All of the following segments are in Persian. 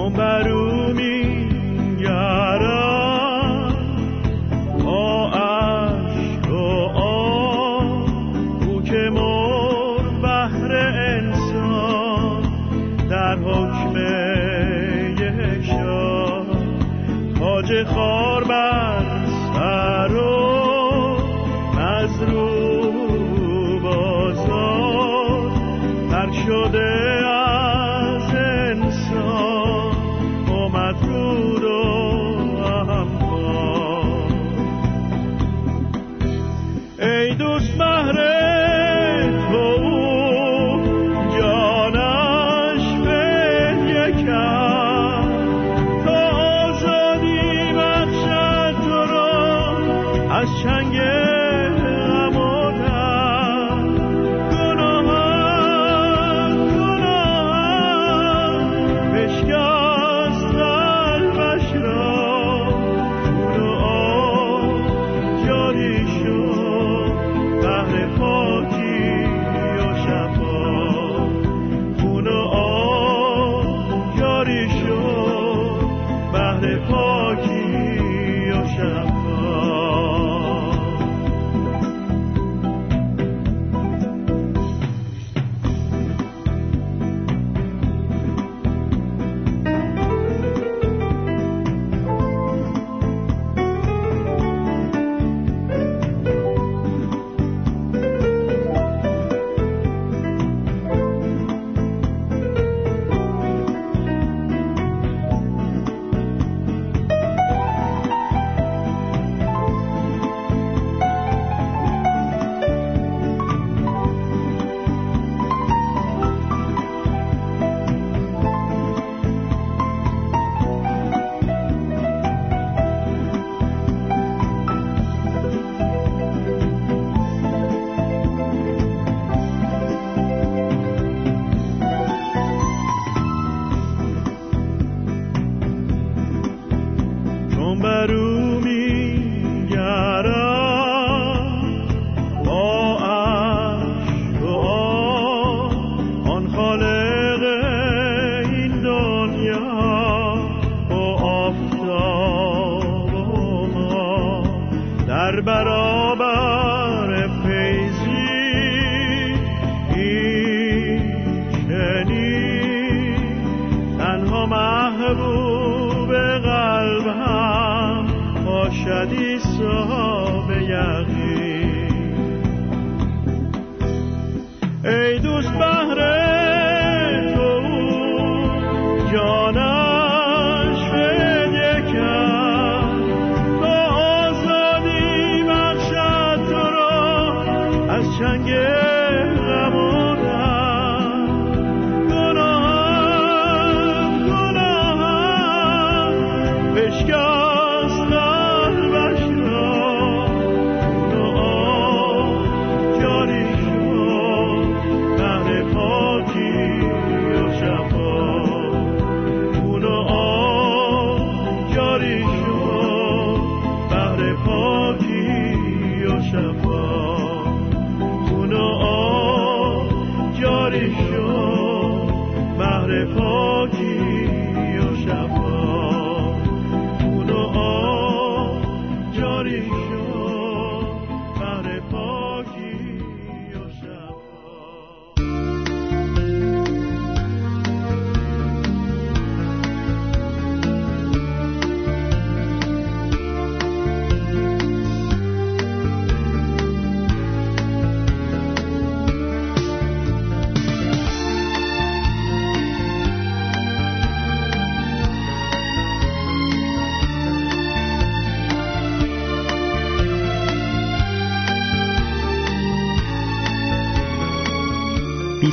من برومی یار از در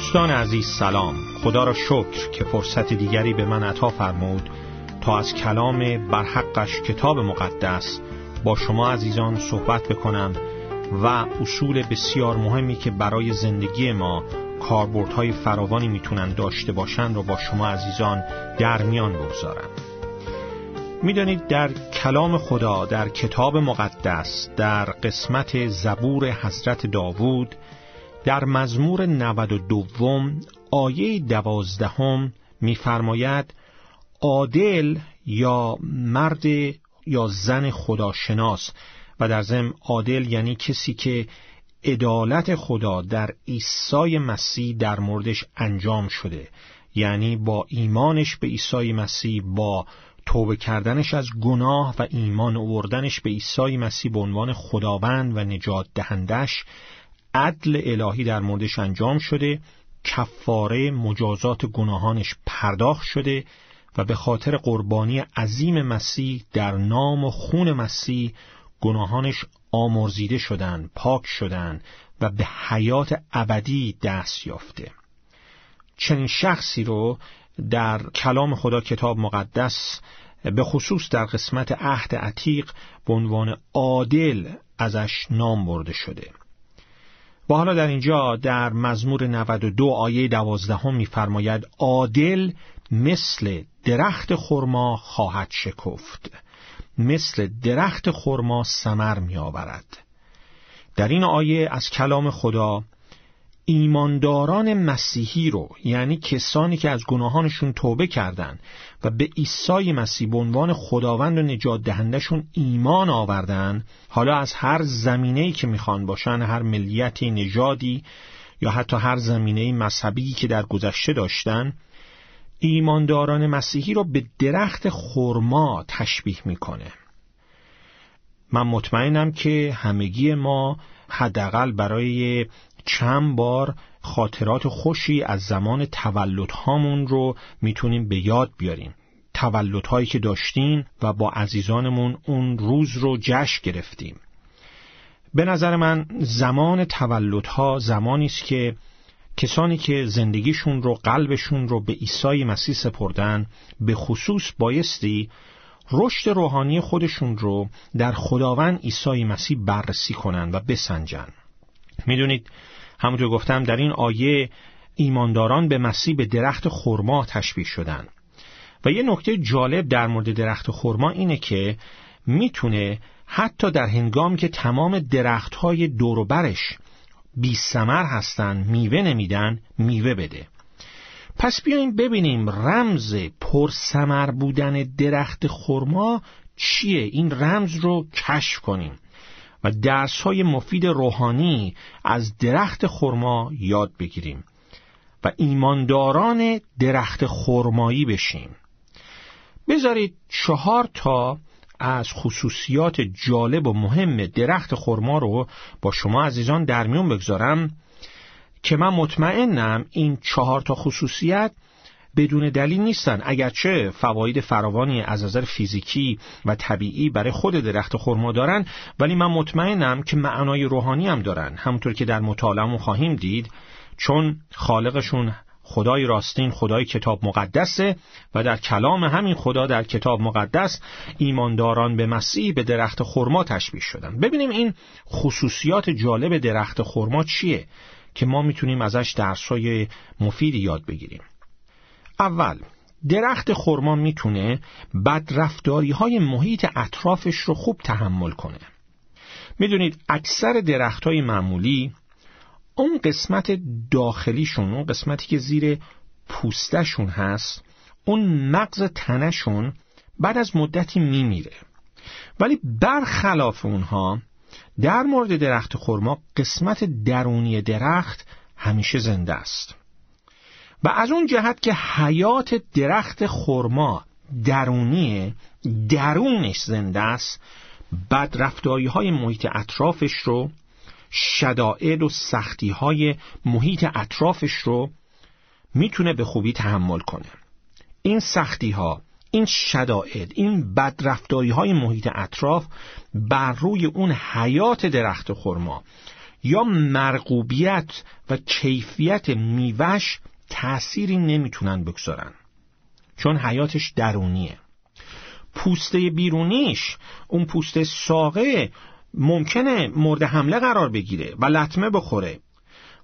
دوستان عزیز سلام. خدا را شکر که فرصت دیگری به من عطا فرمود تا از کلام برحقش کتاب مقدس با شما عزیزان صحبت بکنم و اصول بسیار مهمی که برای زندگی ما کاربردهای فراوانی می‌تونن داشته باشند رو با شما عزیزان در میان بگذارم. می‌دانید در کلام خدا در کتاب مقدس در قسمت زبور حضرت داوود در مزمور 92 آیه دوازدهم میفرماید عادل یا مرد یا زن خداشناس و در ضمن عادل یعنی کسی که عدالت خدا در عیسی مسیح در موردش انجام شده یعنی با ایمانش به عیسی مسیح با توبه کردنش از گناه و ایمان آوردنش به عیسی مسیح به عنوان خداوند و نجات دهندش عدل الهی در موردش انجام شده کفاره مجازات گناهانش پرداخت شده و به خاطر قربانی عظیم مسیح در نام و خون مسیح گناهانش آمرزیده شدن پاک شدن و به حیات ابدی دست یافته. چنین شخصی رو در کلام خدا کتاب مقدس به خصوص در قسمت عهد عتیق به عنوان عادل ازش نام برده شده. و حالا در اینجا در مزمور 92 آیه 12 میفرماید عادل مثل درخت خرما خواهد شکفت. مثل درخت خرما سمر می آورد در این آیه از کلام خدا ایمانداران مسیحی رو یعنی کسانی که از گناهانشون توبه کردند و به عیسی مسیح به عنوان خداوند و نجات دهندشون ایمان آوردن حالا از هر زمینه‌ای که می‌خوان باشن هر ملیتی نژادی یا حتی هر زمینه مذهبی که در گذشته داشتن ایمانداران مسیحی رو به درخت خرما تشبیه می‌کنه. من مطمئنم که همگی ما حداقل برای چند بار خاطرات خوشی از زمان تولد هامون رو می‌تونیم به یاد بیاریم. تولد هایی که داشتیم و با عزیزانمون اون روز رو جشن گرفتیم. به نظر من زمان تولدها زمانی است که کسانی که زندگیشون رو قلبشون رو به عیسی مسیح سپردن به خصوص بایستی رشد روحانی خودشون رو در خداوند عیسی مسیح بررسی کنند و بسنجن. می‌دونید همونطور گفتم در این آیه ایمانداران به مسیح به درخت خرما تشبیه شدن. و یه نکته جالب در مورد درخت خرما اینه که می‌تونه حتی در هنگامی که تمام درختهای دوروبرش بی سمر هستن میوه نمیدن میوه بده. پس بیایم ببینیم رمز پرسمر بودن درخت خرما چیه؟ این رمز رو کشف کنیم. و درس های مفید روحانی از درخت خرما یاد بگیریم و ایمانداران درخت خرمایی بشیم. بذارید چهار تا از خصوصیات جالب و مهم درخت خرما رو با شما عزیزان در میون بگذارم که من مطمئنم این چهار تا خصوصیت بدون دلیل نیستن. اگرچه فواید فراوانی از نظر فیزیکی و طبیعی برای خود درخت خرما دارن ولی من مطمئنم که معنای روحانی هم دارن. همونطور که در مطالعه خواهیم دید چون خالقشون خدای راستین خدای کتاب مقدسه و در کلام همین خدا در کتاب مقدس ایمانداران به مسیح به درخت خرما تشبیه شدن. ببینیم این خصوصیات جالب درخت خرما چیه که ما می‌تونیم ازش درسای مفیدی یاد بگیریم. اول درخت خرما می‌تونه بدرفتاری های محیط اطرافش رو خوب تحمل کنه. می‌دونید اکثر درخت های معمولی اون قسمت داخلیشون اون قسمتی که زیر پوستشون هست اون مغز تنشون بعد از مدتی میمیره. ولی برخلاف اونها در مورد درخت خرما قسمت درونی درخت همیشه زنده است. و از اون جهت که حیات درخت خرما درونیه درونش زنده است بدرفتاری های محیط اطرافش رو شدائد و سختی های محیط اطرافش رو می‌تونه به خوبی تحمل کنه. این سختی ها این شدائد این بدرفتاری های محیط اطراف بر روی اون حیات درخت خرما یا مرغوبیت و کیفیت میوش تأثیری نمی‌تونن بگذارن. چون حیاتش درونیه. پوسته بیرونیش اون پوسته ساقه ممکنه مورد حمله قرار بگیره و لطمه بخوره.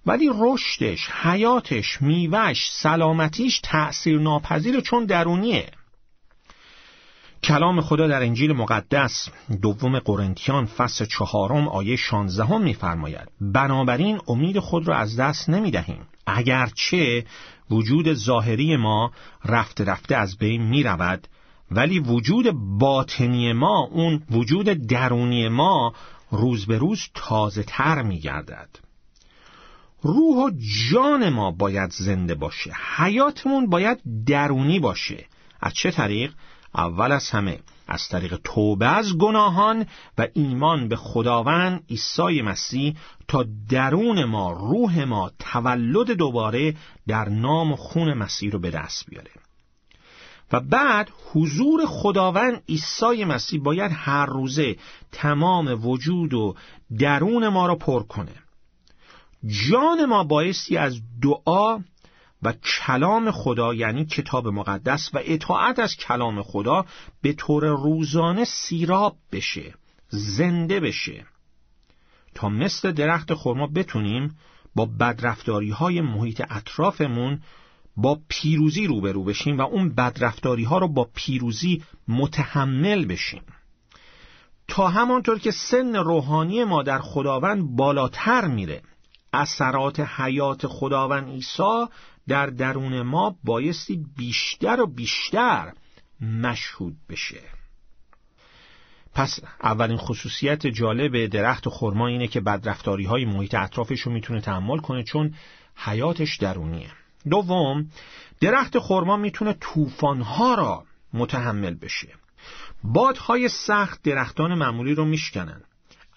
ولی رشدش، حیاتش، میوش، سلامتیش تأثیر ناپذیره چون درونیه. کلام خدا در انجیل مقدس دوم قرنتیان فصل چهارم آیه شانزدهم میفرماید بنابراین امید خود را از دست نمی دهیم اگرچه وجود ظاهری ما رفته رفته از بین می رود ولی وجود باطنی ما اون وجود درونی ما روز به روز تازه تر می گردد روح و جان ما باید زنده باشه. حیاتمون باید درونی باشه. از چه طریق؟ اول از همه از طریق توبه از گناهان و ایمان به خداوند عیسی مسیح تا درون ما روح ما تولد دوباره در نام و خون مسیح رو به دست بیاره. و بعد حضور خداوند عیسی مسیح باید هر روزه تمام وجود و درون ما را پر کنه. جان ما بایستی از دعا و کلام خدا یعنی کتاب مقدس و اطاعت از کلام خدا به طور روزانه سیراب بشه زنده بشه. تا مثل درخت خرما بتونیم با بدرفتاری های محیط اطرافمون با پیروزی روبرو بشیم و اون بدرفتاری ها رو با پیروزی متحمل بشیم. تا همانطور که سن روحانی ما در خداوند بالاتر میره اثرات حیات خداوند عیسی در درون ما بایستی بیشتر و بیشتر مشهود بشه. پس اولین خصوصیت جالب درخت خرما اینه که بدرفتاری های محیط اطرافش رو می‌تونه تحمل کنه چون حیاتش درونیه. دوم درخت خرما می‌تونه ها را متحمل بشه. بادهای سخت درختان معمولی رو میشکنن.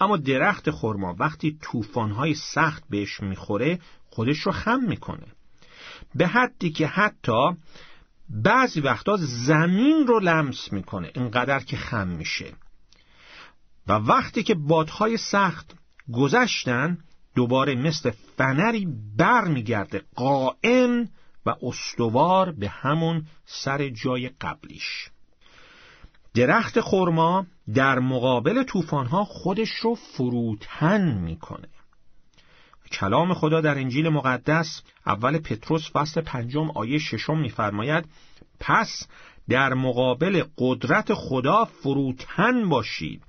اما درخت خرما وقتی های سخت بهش می‌خوره خودش رو خم می‌کنه. به حدی که حتی بعضی وقتا زمین رو لمس می‌کنه اینقدر که خم میشه. و وقتی که بادهای سخت گذشتن دوباره مثل فنری بر میگرده قائم و استوار به همون سر جای قبلیش. درخت خرما در مقابل طوفانها خودش رو فروتن می‌کنه. کلام خدا در انجیل مقدس اول پتروس فصل پنجم آیه ششم میفرماید پس در مقابل قدرت خدا فروتن باشید.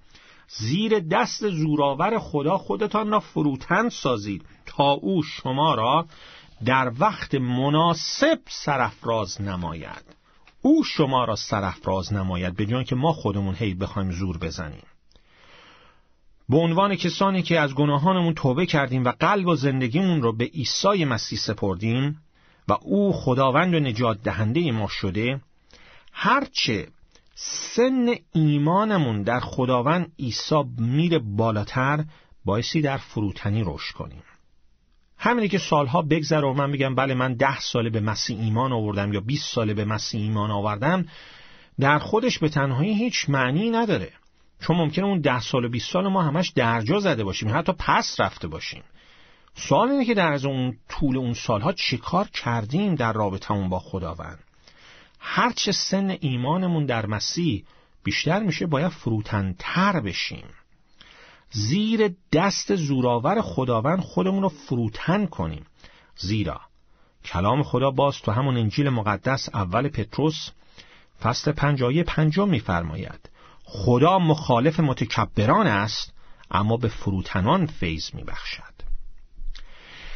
زیر دست زورآور خدا خودتان را فروتن سازید تا او شما را در وقت مناسب سرفراز نماید. او شما را سرفراز نماید به جای که ما خودمون هی بخوایم زور بزنیم. به عنوان کسانی که از گناهانمون توبه کردیم و قلب و زندگیمون رو به عیسی مسیح سپردیم و او خداوند و نجات دهنده ما شده هرچه سن ایمانمون در خداوند عیسی میره بالاتر بایستی در فروتنی رشد کنیم. همینه که سالها بگذره و من میگم بله من ده ساله به مسیح ایمان آوردم یا 20 ساله به مسیح ایمان آوردم در خودش به تنهایی هیچ معنی نداره. چون ممکنه اون ده سال و 20 سال ما همش درجا زده باشیم حتی پس رفته باشیم. سوال اینه که در از اون طول اون سالها چیکار کردیم در رابطمون با خداوند؟ هرچه سن ایمانمون در مسیح بیشتر میشه باید فروتنتر بشیم. زیر دست زوراور خداوند خودمون رو فروتن کنیم. زیرا کلام خدا باز تو همون انجیل مقدس اول پتروس فصل پنج آیه پنجم میفرماید خدا مخالف متکبران است اما به فروتنان فیض میبخشد.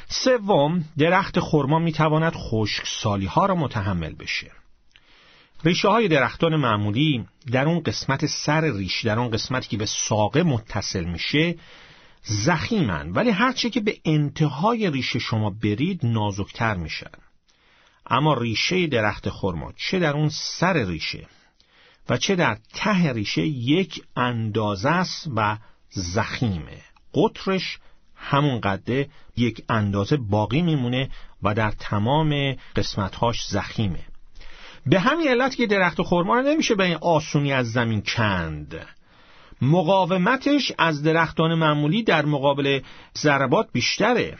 سوم درخت خرما می‌تواند خشکسالی ها را متحمل بشه. ریشه های درختان معمولی در اون قسمت سر ریش در اون قسمتی که به ساقه متصل میشه زخیمن ولی هرچه که به انتهای ریشه شما برید نازکتر میشن. اما ریشه درخت خرما چه در اون سر ریشه؟ و چه در ته ریشه یک اندازه است و زخیمه. قطرش همون قده یک اندازه باقی میمونه و در تمام قسمتهاش زخیمه. به همین علت که درخت خرما رو نمیشه به این آسونی از زمین کند. مقاومتش از درختان معمولی در مقابل ضربات بیشتره.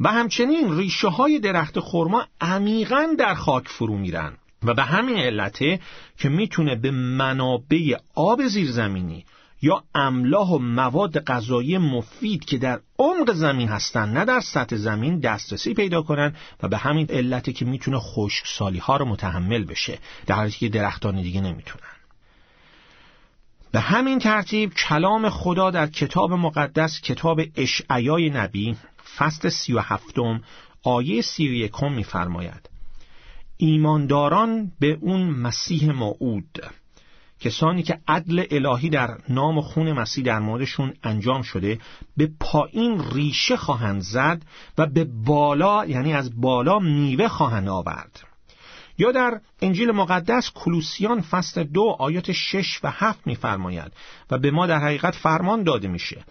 و همچنین ریشه های درخت خرما عمیقا در خاک فرو میرن. و به همین علته که می‌تونه به منابع آب زیرزمینی یا املاح و مواد غذایی مفید که در عمق زمین هستن نه در سطح زمین دسترسی پیدا کنن و به همین علته که می‌تونه خشکسالی ها رو متحمل بشه. در حالی که درختان دیگه نمی‌تونن. به همین ترتیب کلام خدا در کتاب مقدس کتاب اشعیای نبی فصل سی و هفتم آیه سی و یکم میفرماید. ایمانداران به اون مسیح موعود کسانی که عدل الهی در نام و خون مسیح در موردشون انجام شده به پایین ریشه خواهند زد و به بالا یعنی از بالا میوه خواهند آورد. یا در انجیل مقدس کلوسیان فصل دو آیات شش و هفت میفرماید و به ما در حقیقت فرمان داده میشه.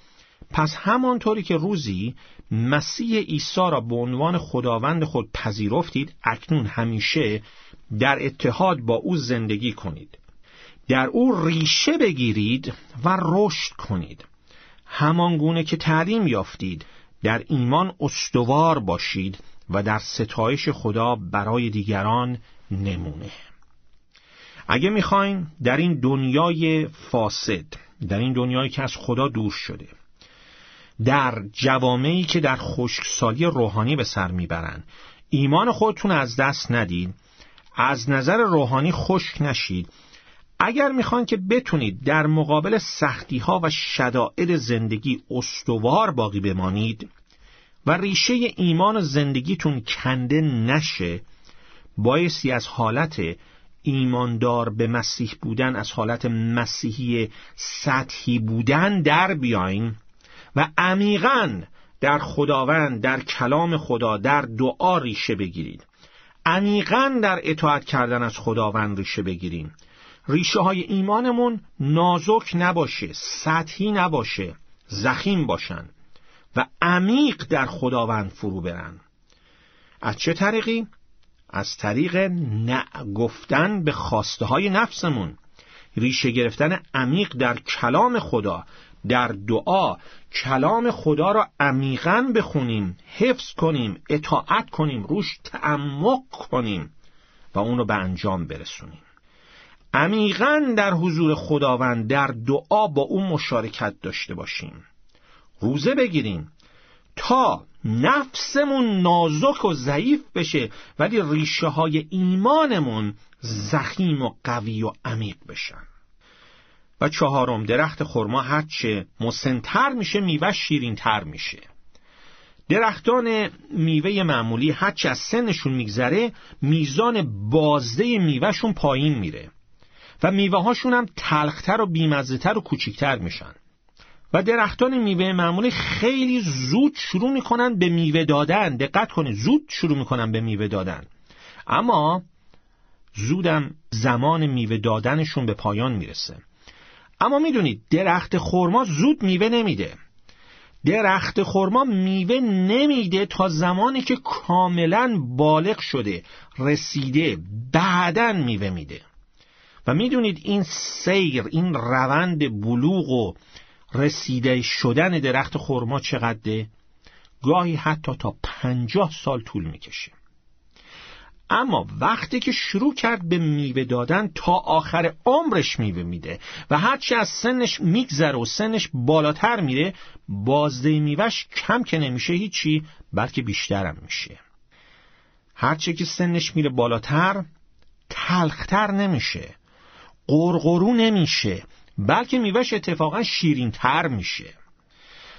پس همانطوری که روزی مسیح عیسی را به عنوان خداوند خود پذیرفتید اکنون همیشه در اتحاد با او زندگی کنید. در او ریشه بگیرید و رشد کنید. همان گونه که تعلیم یافتید در ایمان استوار باشید و در ستایش خدا برای دیگران نمونه. اگه می‌خواین در این دنیای فاسد در این دنیایی که از خدا دور شده در جوامعی که در خشکسالی روحانی به سر می‌برند. ایمان خودتون از دست ندید. از نظر روحانی خشک نشید. اگر می‌خوان که بتونید در مقابل سختی ها و شدائد زندگی استوار باقی بمانید و ریشه ایمان و زندگیتون کنده نشه بایستی از حالت ایماندار به مسیح بودن از حالت مسیحی سطحی بودن در بیاین. و عمیقا در خداوند در کلام خدا در دعا ریشه بگیرید. عمیقا در اطاعت کردن از خداوند ریشه بگیریم. ریشه های ایمانمون نازک نباشه سطحی نباشه زخیم باشن و عمیق در خداوند فرو برن. از چه طریقی؟ از طریق نه گفتن به خواسته های نفسمون. ریشه گرفتن عمیق در کلام خدا در دعا کلام خدا را عمیقا بخونیم حفظ کنیم اطاعت کنیم روش تعمق کنیم و اون رو به انجام برسونیم. عمیقا در حضور خداوند در دعا با او مشارکت داشته باشیم. روزه بگیریم تا نفسمون نازک و ضعیف بشه ولی ریشه های ایمانمون زخیم و قوی و عمیق بشن. و چهارم درخت خرما هرچه مسنتر میشه میوه شیرینتر میشه. درختان میوه معمولی هرچه از سنشون میگذره میزان بازده میوهشون پایین میره و میوه هاشون هم تلختر و بیمزهتر و کوچیکتر میشن. و درختان میوه معمولی خیلی زود شروع می‌کنن به میوه دادن. دقت کنید زود شروع می‌کنن به میوه دادن. اما زودم زمان میوه دادنشون به پایان می‌رسه. اما می‌دونید درخت خرما زود میوه نمیده. درخت خرما میوه نمیده تا زمانی که کاملا بالغ شده رسیده بعدا میوه میده. و می‌دونید این سیر این روند بلوغ و رسیده شدن درخت خرما چقدره؟ گاهی حتی تا پنجاه سال طول می‌کشه. اما وقتی که شروع کرد به میوه دادن تا آخر عمرش میوه میده و هرچی از سنش میگذره و سنش بالاتر میره بازده میوهش کم که نمیشه هیچی بلکه بیشترم میشه. هرچی که سنش میره بالاتر تلختر نمیشه قرقرو نمیشه بلکه میوهش اتفاقا شیرینتر میشه.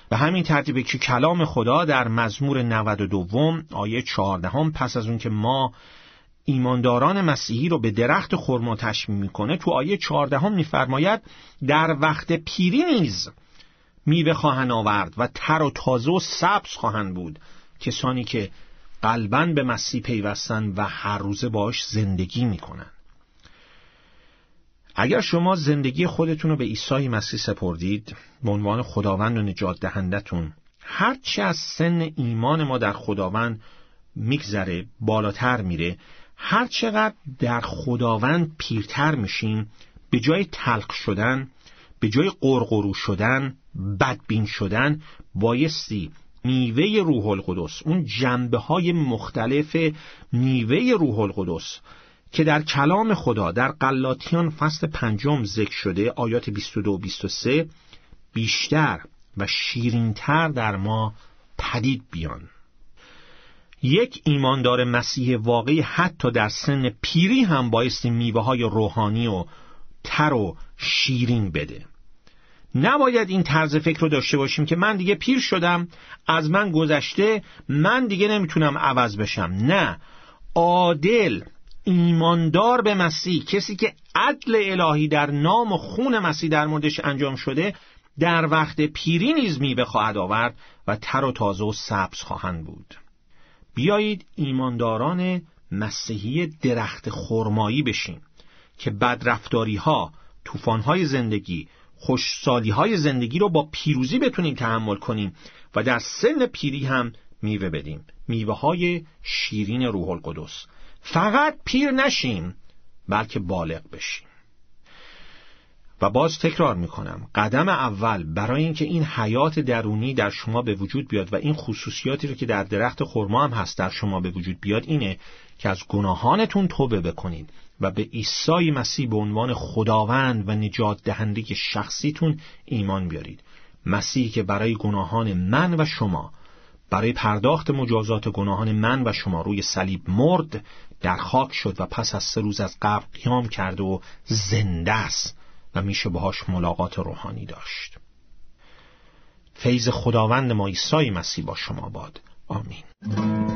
به همین ترتیبه که کلام خدا در مزمور 92 آیه 14 پس از اون که ما ایمانداران مسیحی رو به درخت خرما تشبیه می‌کنه. تو آیه 14 میفرماید در وقت پیری نیز میوه خواهند آورد و تر و تازه و سبز خواهند بود. کسانی که قلبا به مسیح پیوستن و هر روزه باش زندگی می‌کنن اگر شما زندگی خودتون رو به عیسی مسیح سپردید به عنوان خداوند و نجات دهندتون هرچی از سن ایمان ما در خداوند میگذره بالاتر میره هر چقدر در خداوند پیرتر میشیم به جای تلق شدن به جای قرقرو شدن بدبین شدن بایستی میوه روح القدس اون جنبه های مختلف میوه روح القدس که در کلام خدا در قلاتیان فصل پنجم ذکر شده آیات 22 و 23 بیشتر و شیرینتر در ما پدید بیان. یک ایماندار مسیح واقعی حتی در سن پیری هم بایستی میوه های روحانی و تر و شیرین بده. نباید این طرز فکر رو داشته باشیم که من دیگه پیر شدم از من گذشته من دیگه نمی‌تونم عوض بشم. نه. عادل ایماندار به مسیح کسی که عدل الهی در نام و خون مسیح در موردش انجام شده در وقت پیری نیز میوه خواهد آورد و تر و تازه و سبز خواهند بود. بیایید ایمانداران مسیحی درخت خرمایی بشیم که بدرفتاری ها طوفان های زندگی خوشسالی های زندگی رو با پیروزی بتونیم تحمل کنیم و در سن پیری هم میوه بدیم. میوه های شیرین روح القدس. فقط پیر نشیم بلکه بالغ بشیم. و باز تکرار می‌کنم. قدم اول برای اینکه این حیات درونی در شما به وجود بیاد و این خصوصیاتی رو که در درخت خرما هم هست در شما به وجود بیاد اینه که از گناهانتون توبه بکنید و به عیسی مسیح به عنوان خداوند و نجات دهنده شخصیتون ایمان بیارید. مسیحی که برای گناهان من و شما برای پرداخت مجازات گناهان من و شما روی صلیب مرد در خاک شد و پس از سه روز از قبر قیام کرد و زنده است. و میشه باهاش ملاقات روحانی داشت. فیض خداوند ما عیسی مسیح با شما باد. آمین.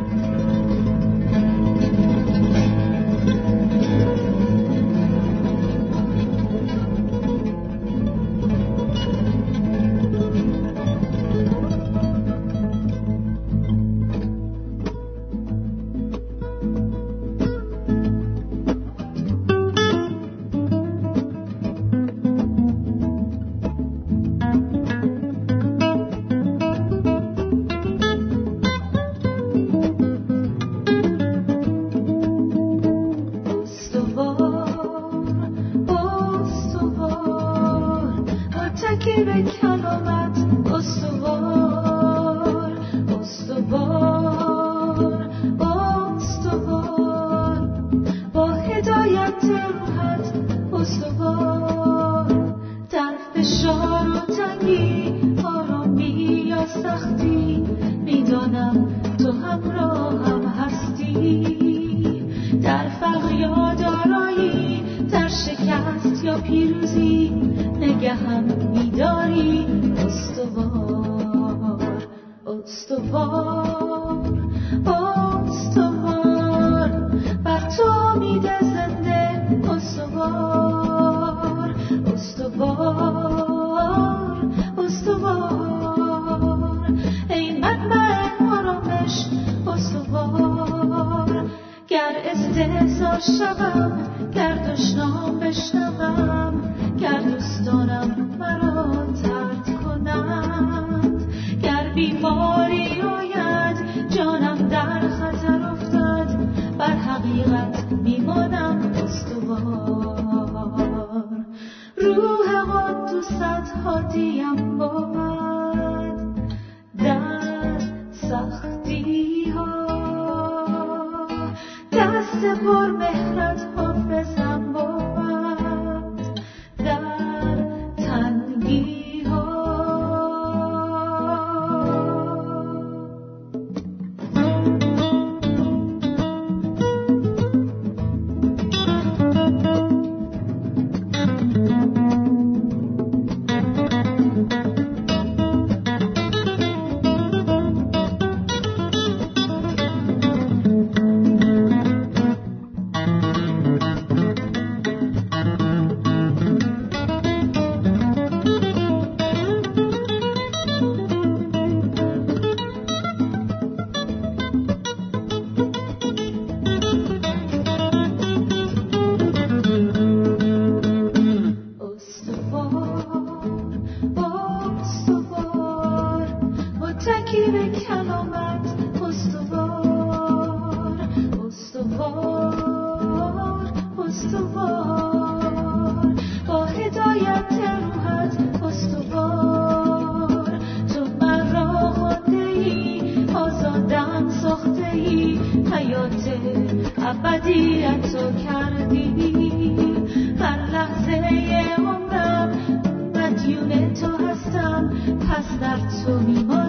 pasar co mi